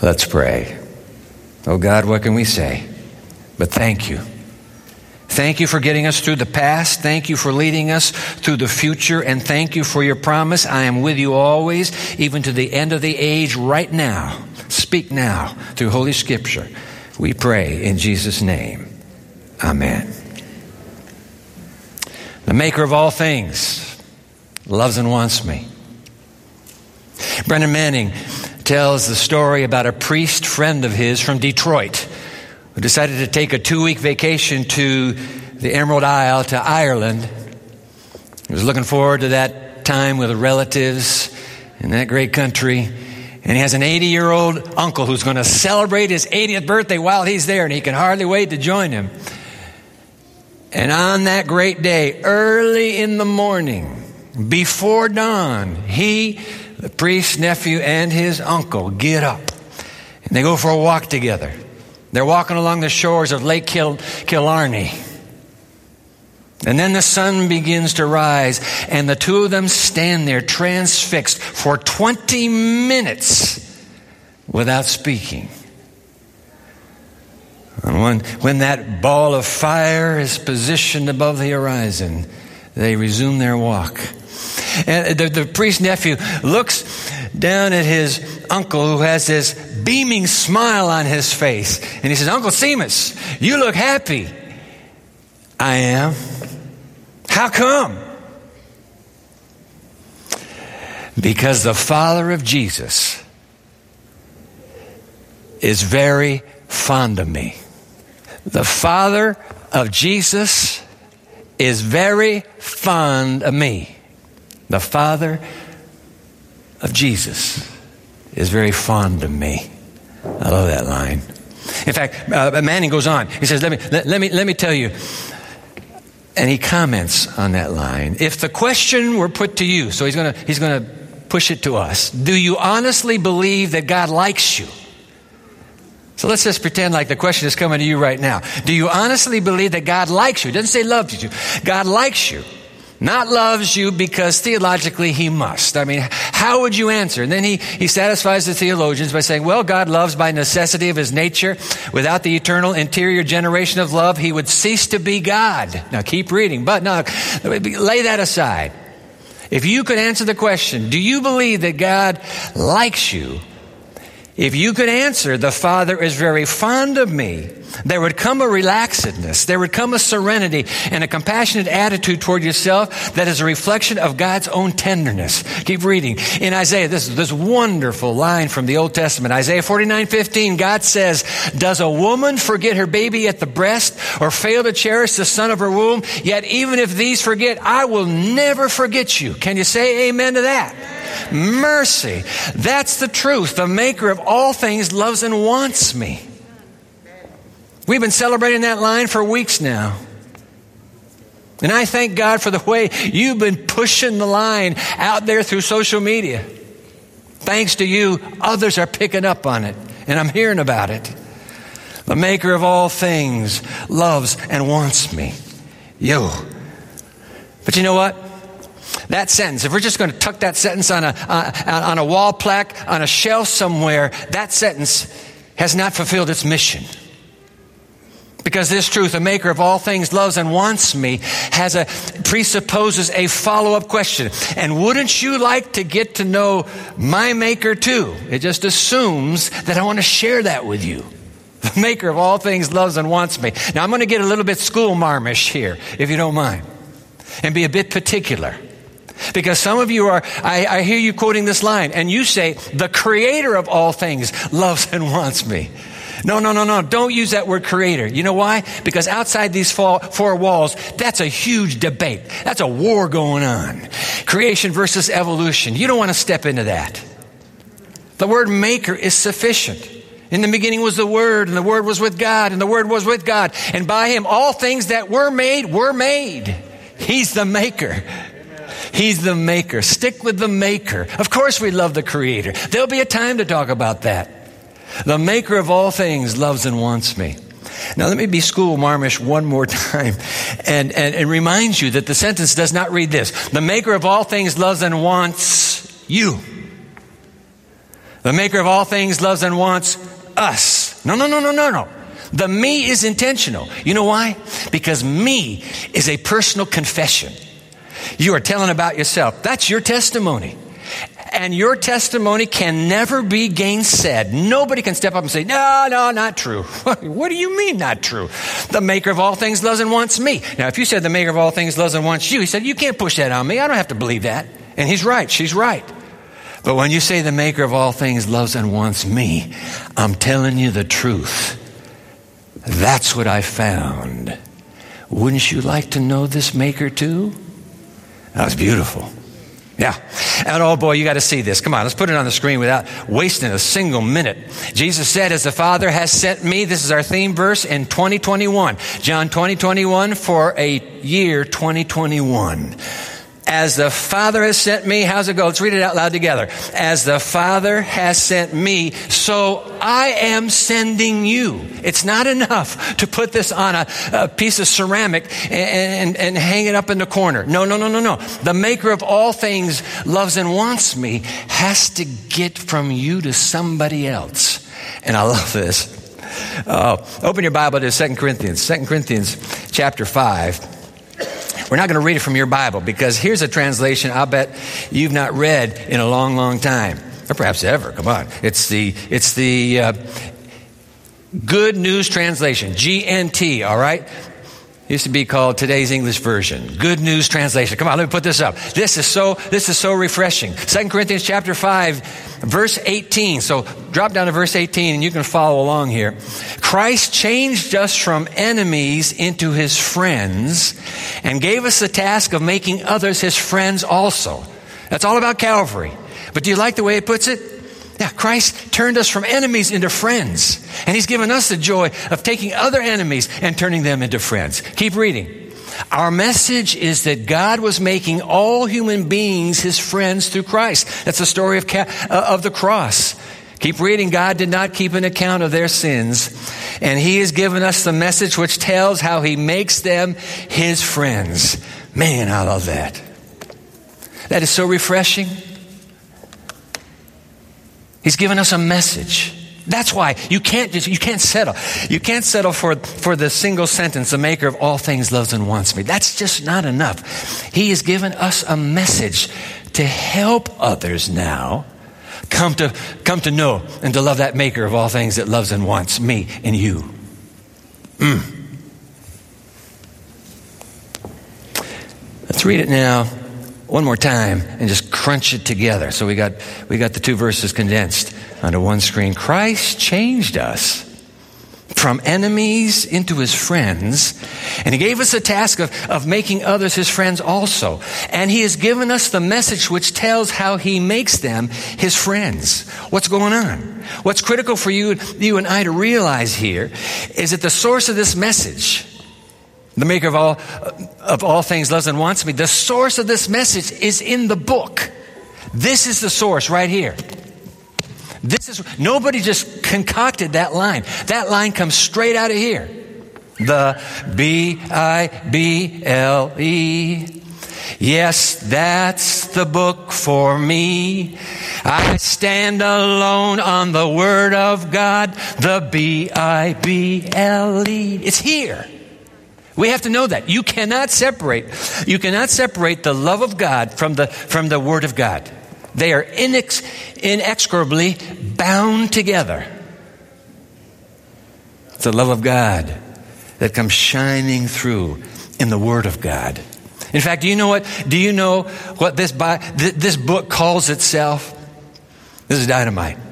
Let's pray. Oh God, what can we say? But thank you. Thank you for getting us through the past. Thank you for leading us through the future. And thank you for your promise. I am with you always, even to the end of the age, right now. Speak now through Holy Scripture. We pray in Jesus' name. Amen. The maker of all things loves and wants me. Brennan Manning tells the story about a priest friend of his from Detroit who decided to take a two week vacation to the Emerald Isle to Ireland. He was looking forward to that time with relatives in that great country. And he has an 80 year old uncle who's going to celebrate his 80th birthday while he's there, and he can hardly wait to join him. And on that great day, early in the morning, before dawn, he, the priest's nephew, and his uncle get up and they go for a walk together. They're walking along the shores of Lake Kil- Killarney. And then the sun begins to rise, and the two of them stand there transfixed for 20 minutes without speaking. And when, when that ball of fire is positioned above the horizon, they resume their walk. And the, the priest's nephew looks down at his uncle who has this beaming smile on his face. And he says, Uncle Seamus, you look happy. I am. How come? Because the father of Jesus is very fond of me. The Father of Jesus is very fond of me. The Father of Jesus is very fond of me. I love that line. In fact, uh, Manning goes on. He says, let me, let, let, me, let me tell you. And he comments on that line. If the question were put to you, so he's going to he's going to push it to us. Do you honestly believe that God likes you? So let's just pretend like the question is coming to you right now. Do you honestly believe that God likes you? It doesn't say loves you. God likes you. Not loves you because theologically he must. I mean, how would you answer? And then he, he satisfies the theologians by saying, well, God loves by necessity of his nature. Without the eternal interior generation of love, he would cease to be God. Now keep reading, but no, lay that aside. If you could answer the question, do you believe that God likes you? If you could answer, the Father is very fond of me, there would come a relaxedness, there would come a serenity and a compassionate attitude toward yourself that is a reflection of God's own tenderness. Keep reading. In Isaiah, this, is this wonderful line from the Old Testament, Isaiah 49, 15, God says, Does a woman forget her baby at the breast or fail to cherish the son of her womb? Yet even if these forget, I will never forget you. Can you say amen to that? Mercy. That's the truth. The maker of all things loves and wants me. We've been celebrating that line for weeks now. And I thank God for the way you've been pushing the line out there through social media. Thanks to you, others are picking up on it, and I'm hearing about it. The maker of all things loves and wants me. You. But you know what? That sentence, if we're just going to tuck that sentence on a, uh, on a wall plaque, on a shelf somewhere, that sentence has not fulfilled its mission. Because this truth, the maker of all things loves and wants me, has a, presupposes a follow-up question. And wouldn't you like to get to know my maker too? It just assumes that I want to share that with you. The maker of all things loves and wants me. Now I'm going to get a little bit school marmish here, if you don't mind, and be a bit particular. Because some of you are, I, I, hear you quoting this line, and you say, the creator of all things loves and wants me. No, no, no, no. Don't use that word creator. You know why? Because outside these four, four walls, that's a huge debate. That's a war going on. Creation versus evolution. You don't want to step into that. The word maker is sufficient. In the beginning was the Word, and the Word was with God, and the Word was with God. And by Him, all things that were made were made. He's the maker. He's the maker. Stick with the maker. Of course, we love the creator. There'll be a time to talk about that. The maker of all things loves and wants me. Now, let me be school marmish one more time and, and, and remind you that the sentence does not read this The maker of all things loves and wants you. The maker of all things loves and wants us. No, no, no, no, no, no. The me is intentional. You know why? Because me is a personal confession. You are telling about yourself. That's your testimony. And your testimony can never be gainsaid. Nobody can step up and say, No, no, not true. what do you mean, not true? The maker of all things loves and wants me. Now, if you said the maker of all things loves and wants you, he said, You can't push that on me. I don't have to believe that. And he's right. She's right. But when you say the maker of all things loves and wants me, I'm telling you the truth. That's what I found. Wouldn't you like to know this maker too? That was beautiful. Yeah. And oh boy, you got to see this. Come on, let's put it on the screen without wasting a single minute. Jesus said, As the Father has sent me, this is our theme verse in 2021. John 2021 for a year 2021. As the Father has sent me, how's it go? Let's read it out loud together. As the Father has sent me, so I am sending you. It's not enough to put this on a, a piece of ceramic and, and, and hang it up in the corner. No, no, no, no, no. The maker of all things loves and wants me has to get from you to somebody else. And I love this. Uh, open your Bible to 2 Corinthians, 2 Corinthians chapter 5. We're not going to read it from your Bible because here's a translation I'll bet you've not read in a long, long time, or perhaps ever. Come on. It's the, it's the uh, Good News Translation, GNT, all right? Used to be called today's English version. Good news translation. Come on, let me put this up. This is so, this is so refreshing. Second Corinthians chapter 5, verse 18. So drop down to verse 18 and you can follow along here. Christ changed us from enemies into his friends and gave us the task of making others his friends also. That's all about Calvary. But do you like the way it puts it? Yeah, Christ turned us from enemies into friends. And He's given us the joy of taking other enemies and turning them into friends. Keep reading. Our message is that God was making all human beings His friends through Christ. That's the story of, uh, of the cross. Keep reading. God did not keep an account of their sins. And He has given us the message which tells how He makes them His friends. Man, I love that. That is so refreshing. He's given us a message. That's why you can't just, you can't settle. You can't settle for, for the single sentence, the maker of all things loves and wants me. That's just not enough. He has given us a message to help others now come to, come to know and to love that maker of all things that loves and wants me and you. Mm. Let's read it now one more time and just crunch it together. So we got, we got the two verses condensed onto one screen. Christ changed us from enemies into his friends, and he gave us a task of, of making others his friends also. And he has given us the message which tells how he makes them his friends. What's going on? What's critical for you, you and I to realize here is that the source of this message the maker of all, of all things loves and wants me. The source of this message is in the book. This is the source right here. This is, nobody just concocted that line. That line comes straight out of here. The B I B L E. Yes, that's the book for me. I stand alone on the Word of God. The B I B L E. It's here. We have to know that. You cannot separate, you cannot separate the love of God from the, from the Word of God. They are inex, inexorably bound together. It's the love of God that comes shining through in the Word of God. In fact, do you know what? Do you know what this, this book calls itself? This is dynamite.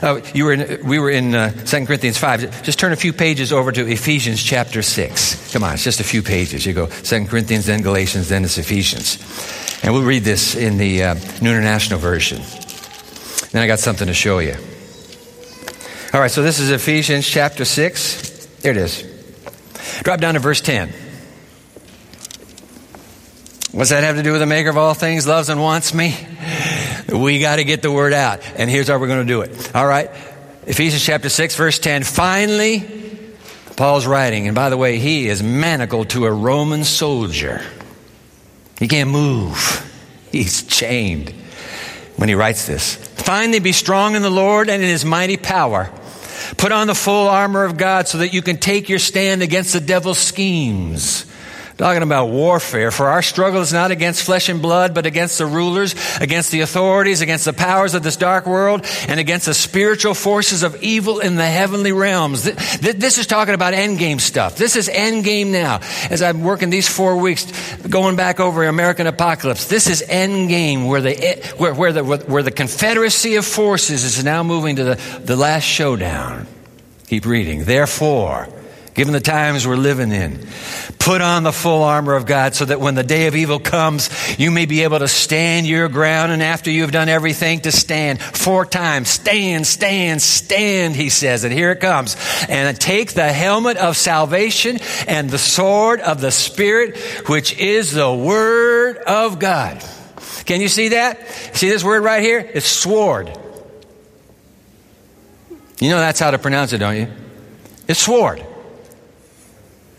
Uh, you were in, we were in uh, 2 Corinthians 5. Just turn a few pages over to Ephesians chapter 6. Come on, it's just a few pages. You go 2 Corinthians, then Galatians, then it's Ephesians. And we'll read this in the uh, New International Version. Then I got something to show you. All right, so this is Ephesians chapter 6. There it is. Drop down to verse 10. What's that have to do with the maker of all things, loves and wants me? We got to get the word out. And here's how we're going to do it. All right. Ephesians chapter 6, verse 10. Finally, Paul's writing, and by the way, he is manacled to a Roman soldier. He can't move, he's chained when he writes this. Finally, be strong in the Lord and in his mighty power. Put on the full armor of God so that you can take your stand against the devil's schemes. Talking about warfare. For our struggle is not against flesh and blood, but against the rulers, against the authorities, against the powers of this dark world, and against the spiritual forces of evil in the heavenly realms. This is talking about endgame stuff. This is endgame now. As I'm working these four weeks, going back over American Apocalypse, this is endgame where the, where, where the, where the confederacy of forces is now moving to the, the last showdown. Keep reading. Therefore, given the times we're living in. Put on the full armor of God so that when the day of evil comes, you may be able to stand your ground. And after you've done everything to stand, four times, stand, stand, stand, he says. And here it comes. And take the helmet of salvation and the sword of the Spirit, which is the word of God. Can you see that? See this word right here? It's sword. You know that's how to pronounce it, don't you? It's sword.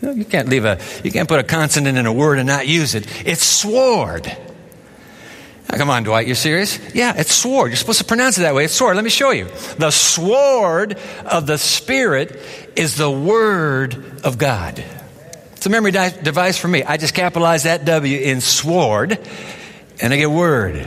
You can't leave a, you can't put a consonant in a word and not use it. It's sword. Now, come on, Dwight, you're serious? Yeah, it's sword. You're supposed to pronounce it that way. It's sword. Let me show you. The sword of the Spirit is the Word of God. It's a memory device for me. I just capitalize that W in sword, and I get Word.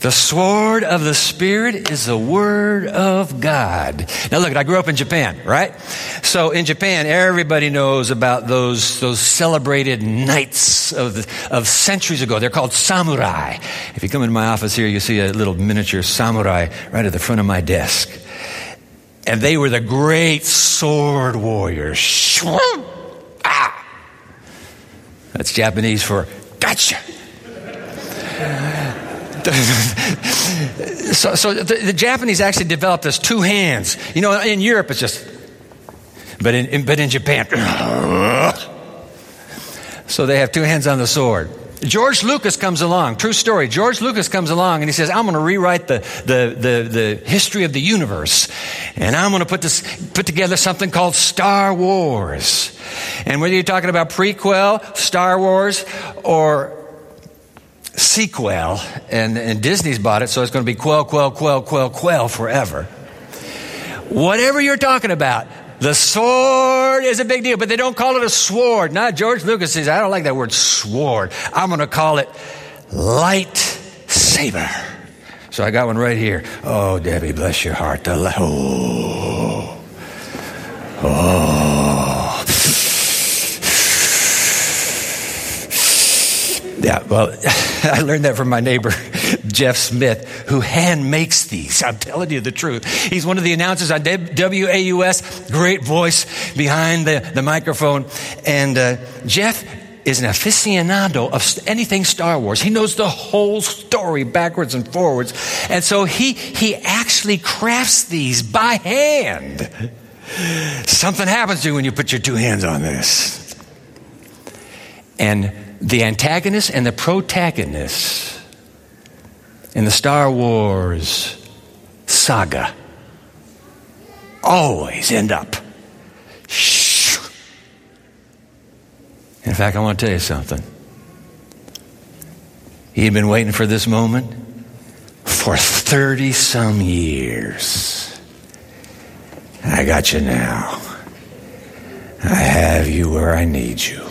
The sword of the Spirit is the Word of God. Now look, I grew up in Japan, right? So in Japan, everybody knows about those, those celebrated knights of, of centuries ago. They're called samurai. If you come into my office here, you see a little miniature samurai right at the front of my desk. And they were the great sword warriors. Ah! That's Japanese for gotcha. so, so the, the, Japanese actually developed this two hands. You know, in Europe it's just, but in, in, but in Japan, so they have two hands on the sword. George Lucas comes along. True story. George Lucas comes along and he says, I'm going to rewrite the, the, the, the history of the universe. And I'm going to put this, put together something called Star Wars. And whether you're talking about prequel, Star Wars, or sequel, and, and Disney's bought it, so it's going to be quell, quell, quell, quell, quell forever. Whatever you're talking about, the sword is a big deal, but they don't call it a sword. Not George Lucas says, I don't like that word sword. I'm going to call it lightsaber. So I got one right here. Oh, Debbie, bless your heart. The light. Oh. Oh. Yeah, well, I learned that from my neighbor, Jeff Smith, who hand makes these. I'm telling you the truth. He's one of the announcers on WAUS, great voice behind the, the microphone. And uh, Jeff is an aficionado of anything Star Wars. He knows the whole story backwards and forwards. And so he, he actually crafts these by hand. Something happens to you when you put your two hands on this. And the antagonist and the protagonist in the Star Wars saga always end up. In fact, I want to tell you something. He had been waiting for this moment for 30 some years. I got you now. I have you where I need you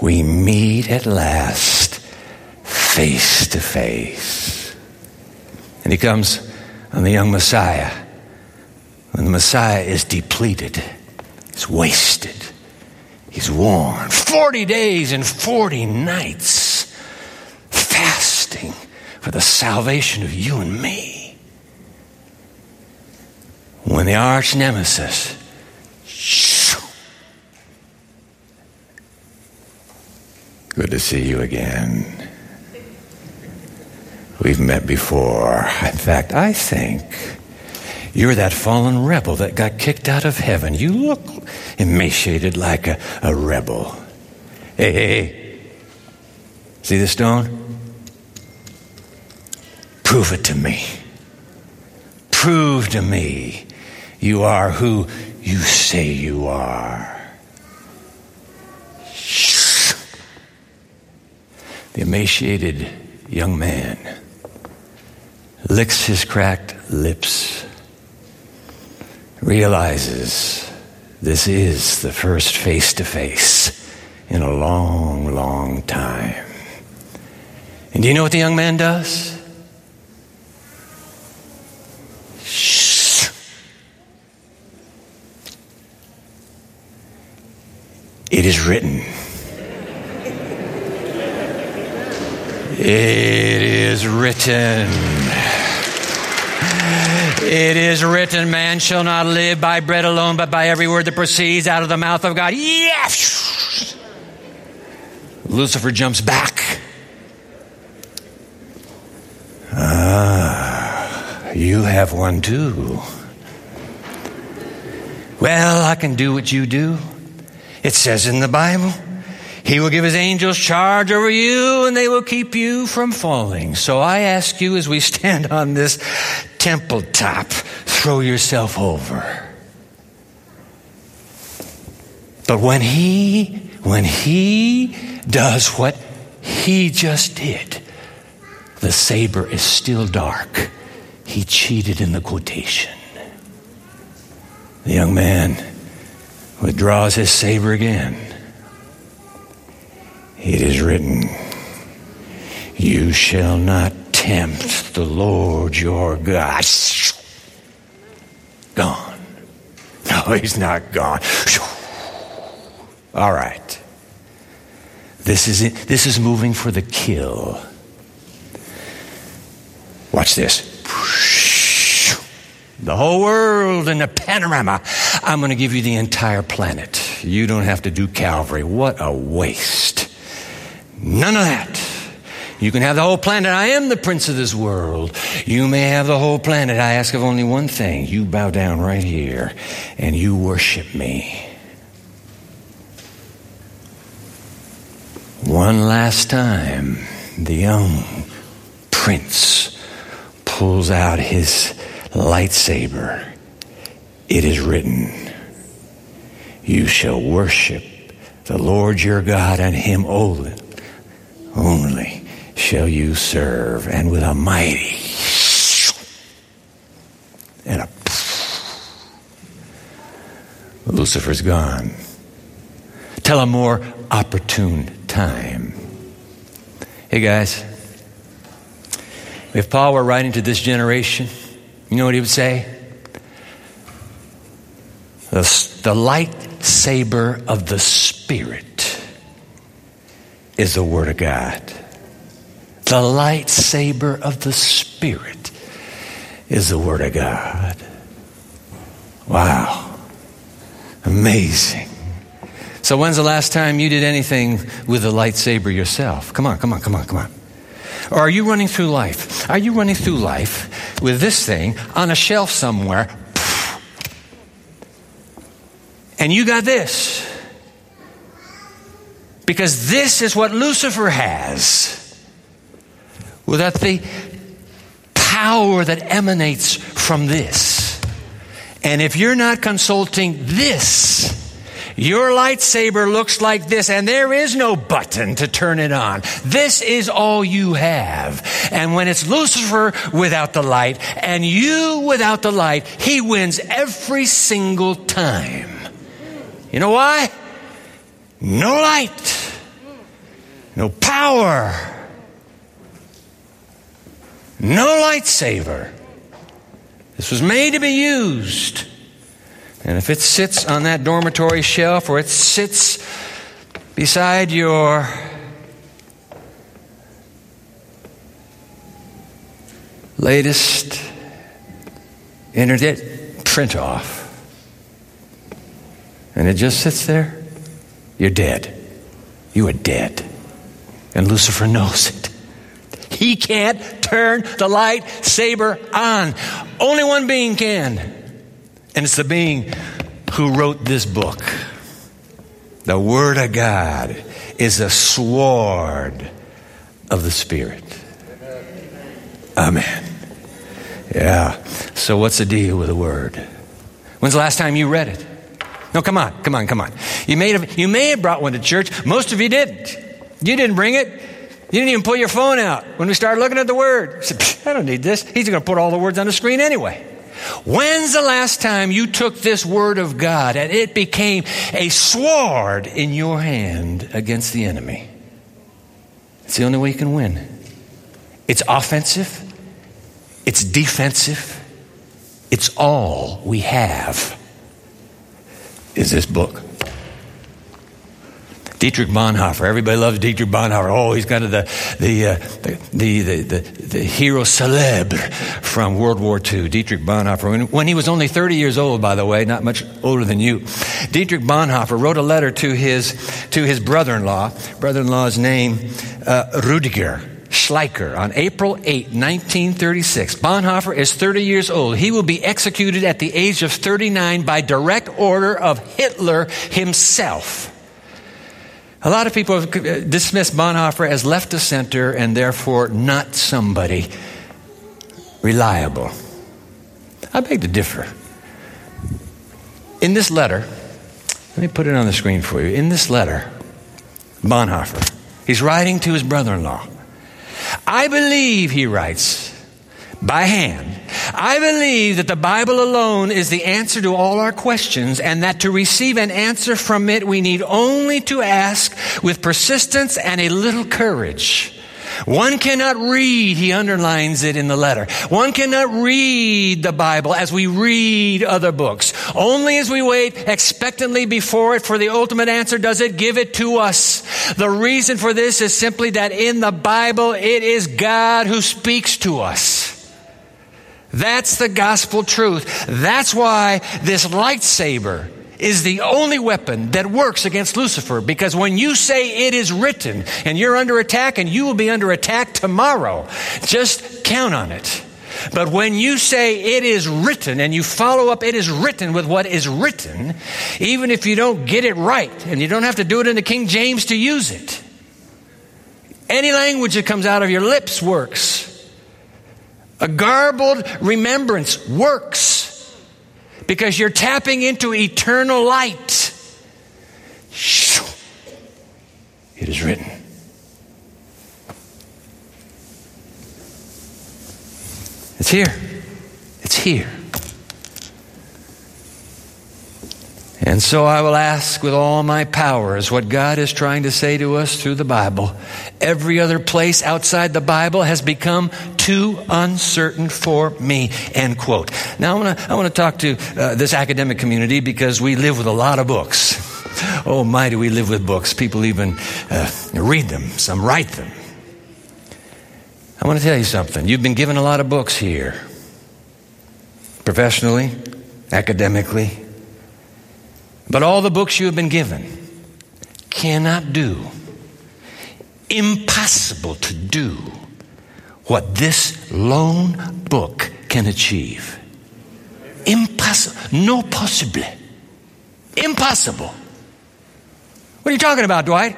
we meet at last face to face. And he comes on the young Messiah. When the Messiah is depleted, he's wasted, he's worn. 40 days and 40 nights fasting for the salvation of you and me. When the arch nemesis Good to see you again. We've met before. In fact, I think you're that fallen rebel that got kicked out of heaven. You look emaciated like a, a rebel. Hey, hey, hey. See the stone? Prove it to me. Prove to me you are who you say you are. The emaciated young man licks his cracked lips, realizes this is the first face to face in a long, long time. And do you know what the young man does? Shh. It is written. It is written. It is written, man shall not live by bread alone, but by every word that proceeds out of the mouth of God. Yes! Lucifer jumps back. Ah, you have one too. Well, I can do what you do. It says in the Bible. He will give his angels charge over you and they will keep you from falling. So I ask you as we stand on this temple top, throw yourself over. But when he, when he does what he just did, the saber is still dark. He cheated in the quotation. The young man withdraws his saber again. It is written, You shall not tempt the Lord your God. Gone. No, he's not gone. All right. This is, it. this is moving for the kill. Watch this. The whole world in a panorama. I'm going to give you the entire planet. You don't have to do Calvary. What a waste. None of that. You can have the whole planet. I am the prince of this world. You may have the whole planet. I ask of only one thing. You bow down right here and you worship me. One last time, the young prince pulls out his lightsaber. It is written, You shall worship the Lord your God and him only only shall you serve, and with a mighty and a Lucifer's gone. Tell a more opportune time. Hey guys, if Paul were writing to this generation, you know what he would say? The, the lightsaber of the Spirit is the Word of God. The lightsaber of the Spirit is the Word of God. Wow. Amazing. So, when's the last time you did anything with a lightsaber yourself? Come on, come on, come on, come on. Or are you running through life? Are you running through life with this thing on a shelf somewhere? And you got this. Because this is what Lucifer has. Without the power that emanates from this. And if you're not consulting this, your lightsaber looks like this, and there is no button to turn it on. This is all you have. And when it's Lucifer without the light, and you without the light, he wins every single time. You know why? No light, no power, no lightsaber. This was made to be used. And if it sits on that dormitory shelf or it sits beside your latest internet print off, and it just sits there, you're dead. You are dead. And Lucifer knows it. He can't turn the light saber on. Only one being can. And it's the being who wrote this book. The Word of God is a sword of the Spirit. Amen. Yeah. So, what's the deal with the Word? When's the last time you read it? No, come on, come on, come on. You may have, you may have brought one to church. Most of you didn't. You didn't bring it. You didn't even pull your phone out when we started looking at the word. I Said, I don't need this. He's going to put all the words on the screen anyway. When's the last time you took this word of God and it became a sword in your hand against the enemy? It's the only way you can win. It's offensive, it's defensive, it's all we have is this book. Dietrich Bonhoeffer. Everybody loves Dietrich Bonhoeffer. Oh, he's kind of the the, uh, the, the, the, the, hero celebre from World War II. Dietrich Bonhoeffer. When, when, he was only 30 years old, by the way, not much older than you, Dietrich Bonhoeffer wrote a letter to his to his brother-in-law. Brother-in-law's name uh, Rudiger. Schleicher on April 8, 1936. Bonhoeffer is 30 years old. He will be executed at the age of 39 by direct order of Hitler himself. A lot of people have uh, dismissed Bonhoeffer as left of center and therefore not somebody reliable. I beg to differ. In this letter, let me put it on the screen for you. In this letter, Bonhoeffer, he's writing to his brother in law. I believe, he writes, by hand. I believe that the Bible alone is the answer to all our questions, and that to receive an answer from it, we need only to ask with persistence and a little courage. One cannot read, he underlines it in the letter. One cannot read the Bible as we read other books. Only as we wait expectantly before it for the ultimate answer does it give it to us. The reason for this is simply that in the Bible it is God who speaks to us. That's the gospel truth. That's why this lightsaber is the only weapon that works against Lucifer because when you say it is written and you're under attack and you will be under attack tomorrow, just count on it. But when you say it is written and you follow up it is written with what is written, even if you don't get it right and you don't have to do it in the King James to use it, any language that comes out of your lips works. A garbled remembrance works because you're tapping into eternal light. It is written. It's here. It's here. And so I will ask with all my powers what God is trying to say to us through the Bible. Every other place outside the Bible has become too uncertain for me. End quote. Now I want to I want to talk to uh, this academic community because we live with a lot of books. Oh my, do we live with books? People even uh, read them. Some write them. I want to tell you something. You've been given a lot of books here, professionally, academically. But all the books you have been given cannot do, impossible to do what this lone book can achieve. Impossible. No possible. Impossible. What are you talking about, Dwight?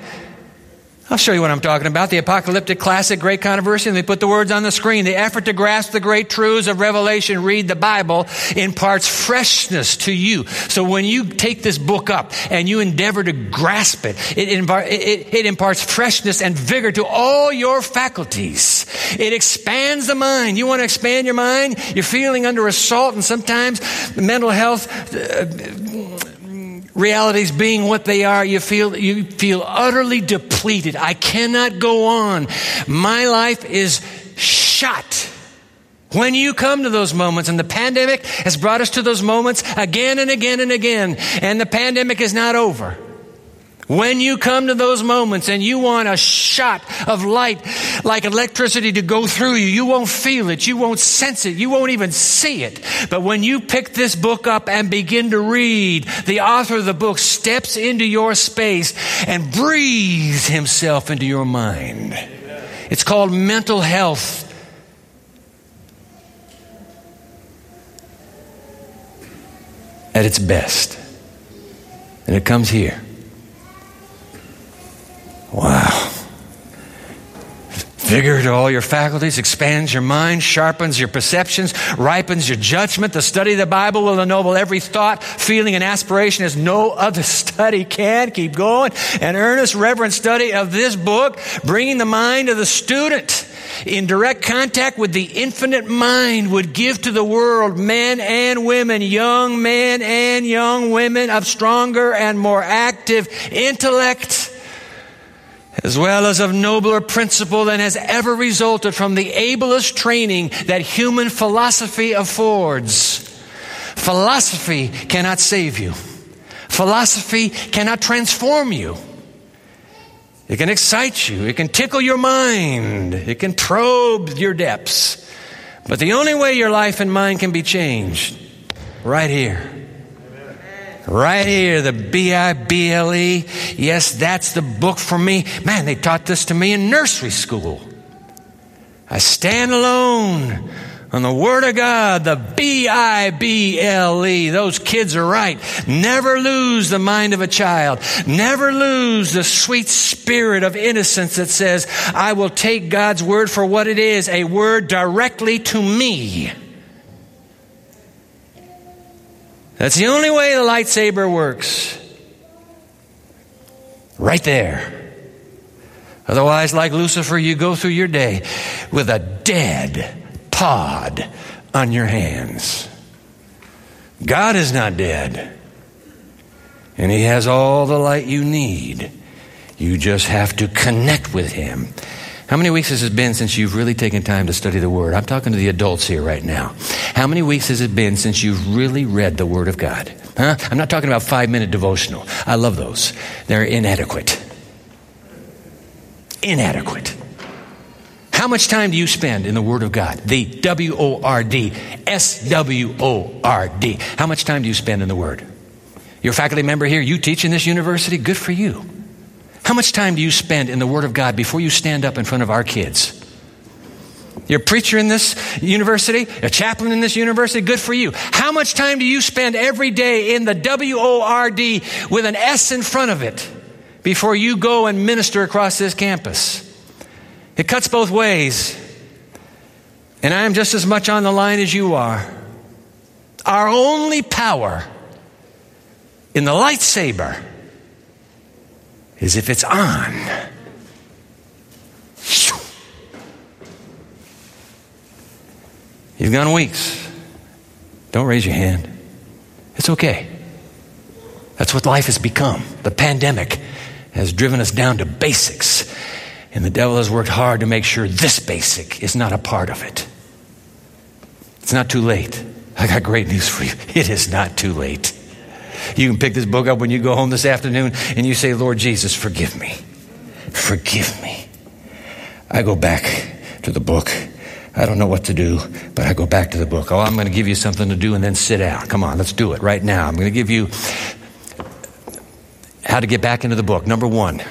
I'll show you what I'm talking about. The apocalyptic classic, Great Controversy. Let me put the words on the screen. The effort to grasp the great truths of Revelation, read the Bible, imparts freshness to you. So when you take this book up and you endeavor to grasp it, it, it, it imparts freshness and vigor to all your faculties. It expands the mind. You want to expand your mind? You're feeling under assault and sometimes the mental health uh, realities being what they are, you feel, you feel utterly depleted. I cannot go on. My life is shot. When you come to those moments, and the pandemic has brought us to those moments again and again and again, and the pandemic is not over. When you come to those moments and you want a shot of light like electricity to go through you, you won't feel it, you won't sense it, you won't even see it. But when you pick this book up and begin to read, the author of the book steps into your space and breathes himself into your mind. It's called mental health. At its best. And it comes here. Wow. Vigor to all your faculties, expands your mind, sharpens your perceptions, ripens your judgment. The study of the Bible will ennoble every thought, feeling, and aspiration as no other study can. Keep going. An earnest, reverent study of this book, bringing the mind of the student in direct contact with the infinite mind would give to the world men and women, young men and young women of stronger and more active intellect as well as of nobler principle than has ever resulted from the ablest training that human philosophy affords. Philosophy cannot save you. Philosophy cannot transform you. It can excite you. It can tickle your mind. It can probe your depths. But the only way your life and mind can be changed, right here. Right here, the B I B L E. Yes, that's the book for me. Man, they taught this to me in nursery school. I stand alone on the Word of God, the B I B L E. Those kids are right. Never lose the mind of a child. Never lose the sweet spirit of innocence that says, I will take God's Word for what it is, a word directly to me. That's the only way the lightsaber works. Right there. Otherwise, like Lucifer, you go through your day with a dead pod on your hands. God is not dead. And He has all the light you need. You just have to connect with Him. How many weeks has it been since you've really taken time to study the Word? I'm talking to the adults here right now. How many weeks has it been since you've really read the Word of God? Huh? I'm not talking about five minute devotional. I love those. They're inadequate. Inadequate. How much time do you spend in the Word of God? The W O R D, S W O R D. How much time do you spend in the Word? You're a faculty member here, you teach in this university, good for you. How much time do you spend in the Word of God before you stand up in front of our kids? You're a preacher in this university, a chaplain in this university, good for you. How much time do you spend every day in the W O R D with an S in front of it before you go and minister across this campus? It cuts both ways. And I am just as much on the line as you are. Our only power in the lightsaber is if it's on. You've gone weeks. Don't raise your hand. It's okay. That's what life has become. The pandemic has driven us down to basics. And the devil has worked hard to make sure this basic is not a part of it. It's not too late. I got great news for you. It is not too late. You can pick this book up when you go home this afternoon and you say, Lord Jesus, forgive me. Forgive me. I go back to the book. I don't know what to do, but I go back to the book. Oh, I'm going to give you something to do and then sit down. Come on, let's do it right now. I'm going to give you how to get back into the book. Number one,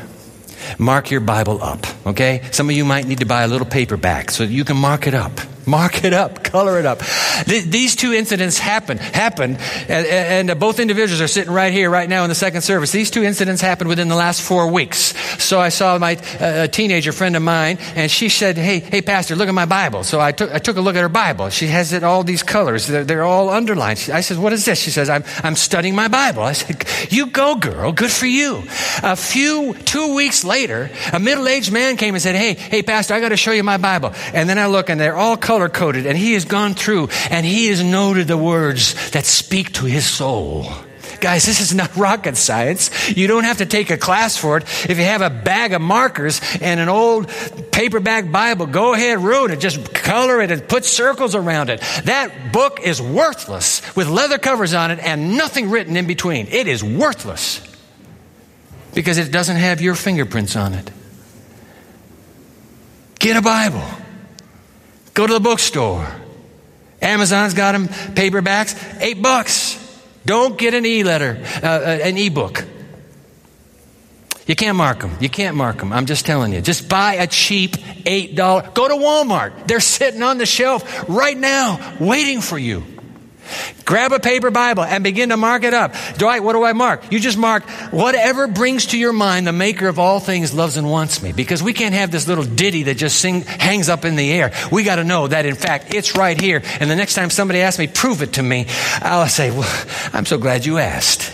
mark your Bible up, okay? Some of you might need to buy a little paperback so you can mark it up. Mark it up, color it up. Th- these two incidents happened, happened, and, and uh, both individuals are sitting right here, right now in the second service. These two incidents happened within the last four weeks. So I saw my uh, teenager friend of mine, and she said, "Hey, hey, Pastor, look at my Bible." So I took I took a look at her Bible. She has it all these colors. They're, they're all underlined. She, I said, "What is this?" She says, "I'm I'm studying my Bible." I said, "You go, girl. Good for you." A few two weeks later, a middle aged man came and said, "Hey, hey, Pastor, I got to show you my Bible." And then I look, and they're all color color coded, and he has gone through and he has noted the words that speak to his soul. Guys, this is not rocket science. You don't have to take a class for it. If you have a bag of markers and an old paperback Bible, go ahead, ruin it. Just color it and put circles around it. That book is worthless with leather covers on it and nothing written in between. It is worthless because it doesn't have your fingerprints on it. Get a Bible. Go to the bookstore. Amazon's got them paperbacks, eight bucks. Don't get an e-letter, uh, uh, an e-book. You can't mark them. You can't mark them. I'm just telling you. Just buy a cheap $8. Go to Walmart. They're sitting on the shelf right now waiting for you. Grab a paper Bible and begin to mark it up. Dwight, what do I mark? You just mark whatever brings to your mind the maker of all things loves and wants me. Because we can't have this little ditty that just sing, hangs up in the air. We got to know that in fact it's right here. And the next time somebody asks me, prove it to me, I'll say, well, I'm so glad you asked.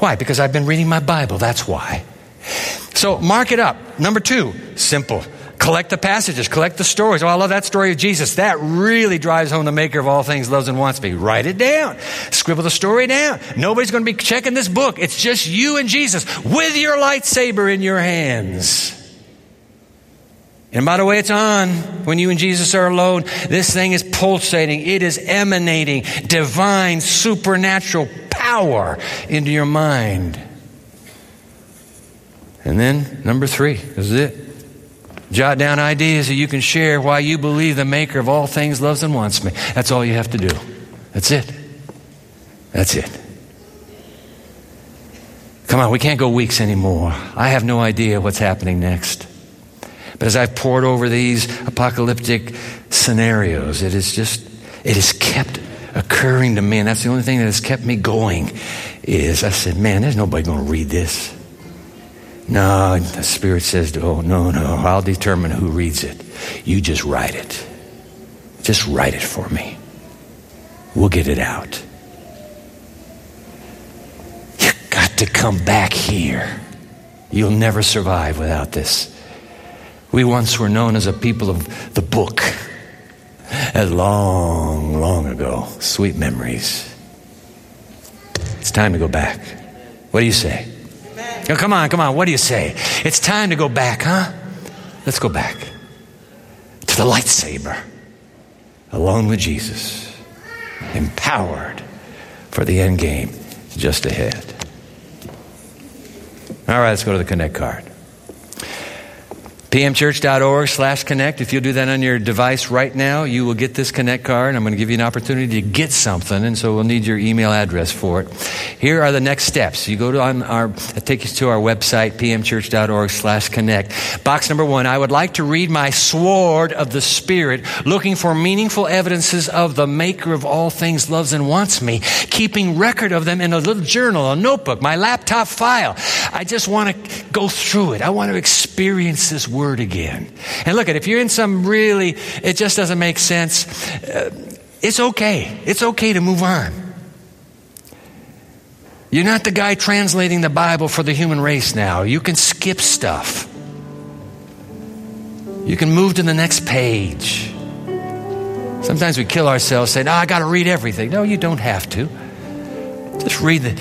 Why? Because I've been reading my Bible. That's why. So mark it up. Number two, simple. Collect the passages, collect the stories. Oh, I love that story of Jesus. That really drives home the maker of all things loves and wants me. Write it down. Scribble the story down. Nobody's going to be checking this book. It's just you and Jesus with your lightsaber in your hands. And by the way, it's on when you and Jesus are alone. This thing is pulsating. It is emanating divine, supernatural power into your mind. And then, number three, this is it. Jot down ideas that you can share why you believe the maker of all things loves and wants me. That's all you have to do. That's it. That's it. Come on, we can't go weeks anymore. I have no idea what's happening next. But as I've pored over these apocalyptic scenarios, it is just, it has kept occurring to me. And that's the only thing that has kept me going is I said, man, there's nobody going to read this. No, the Spirit says, oh, no, no, I'll determine who reads it. You just write it. Just write it for me. We'll get it out. You've got to come back here. You'll never survive without this. We once were known as a people of the book. As long, long ago. Sweet memories. It's time to go back. What do you say? Oh, come on, come on. What do you say? It's time to go back, huh? Let's go back to the lightsaber alone with Jesus, empowered for the end game just ahead. All right, let's go to the Connect card pmchurch.org slash connect. If you'll do that on your device right now, you will get this connect card. I'm going to give you an opportunity to get something, and so we'll need your email address for it. Here are the next steps. You go to on our, take you to our website, pmchurch.org slash connect. Box number one, I would like to read my sword of the Spirit, looking for meaningful evidences of the maker of all things loves and wants me, keeping record of them in a little journal, a notebook, my laptop file. I just want to go through it. I want to experience this word word again. And look at if you're in some really it just doesn't make sense, uh, it's okay. It's okay to move on. You're not the guy translating the Bible for the human race now. You can skip stuff. You can move to the next page. Sometimes we kill ourselves saying, "Oh, I got to read everything." No, you don't have to. Just read the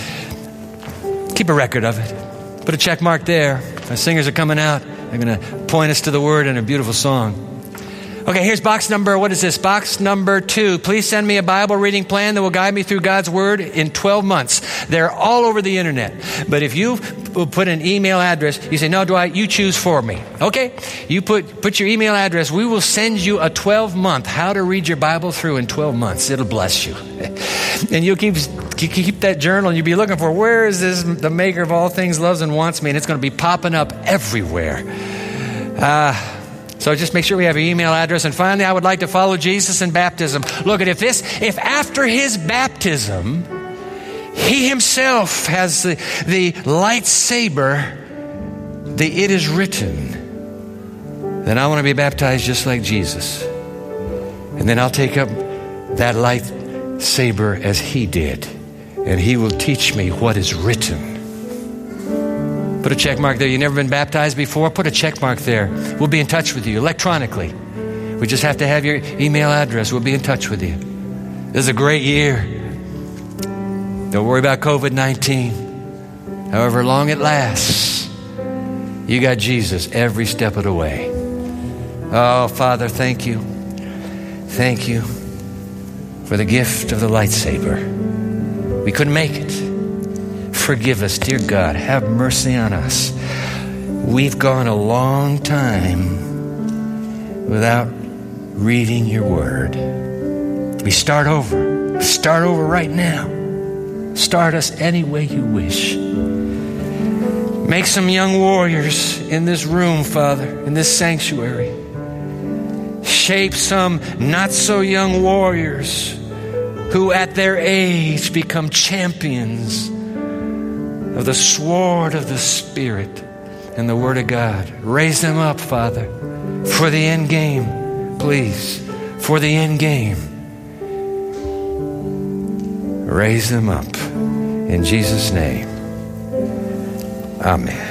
keep a record of it. Put a check mark there. Our singers are coming out. They're going to point us to the word in a beautiful song. Okay, here's box number, what is this? Box number two. Please send me a Bible reading plan that will guide me through God's Word in 12 months. They're all over the internet. But if you put an email address, you say, no, Dwight, you choose for me. Okay? You put, put your email address. We will send you a 12 month, how to read your Bible through in 12 months. It'll bless you. and you'll keep, keep that journal and you'll be looking for, where is this, the maker of all things loves and wants me? And it's going to be popping up everywhere. Ah. Uh, so just make sure we have your email address. And finally, I would like to follow Jesus in baptism. Look at if this, if after his baptism, he himself has the, the lightsaber, the it is written, then I want to be baptized just like Jesus. And then I'll take up that lightsaber as he did. And he will teach me what is written. Put a check mark there. You've never been baptized before? Put a check mark there. We'll be in touch with you electronically. We just have to have your email address. We'll be in touch with you. This is a great year. Don't worry about COVID 19. However long it lasts, you got Jesus every step of the way. Oh, Father, thank you. Thank you for the gift of the lightsaber. We couldn't make it. Forgive us, dear God. Have mercy on us. We've gone a long time without reading your word. We start over. Start over right now. Start us any way you wish. Make some young warriors in this room, Father, in this sanctuary. Shape some not so young warriors who at their age become champions of the sword of the Spirit and the Word of God. Raise them up, Father, for the end game, please, for the end game. Raise them up. In Jesus' name, amen.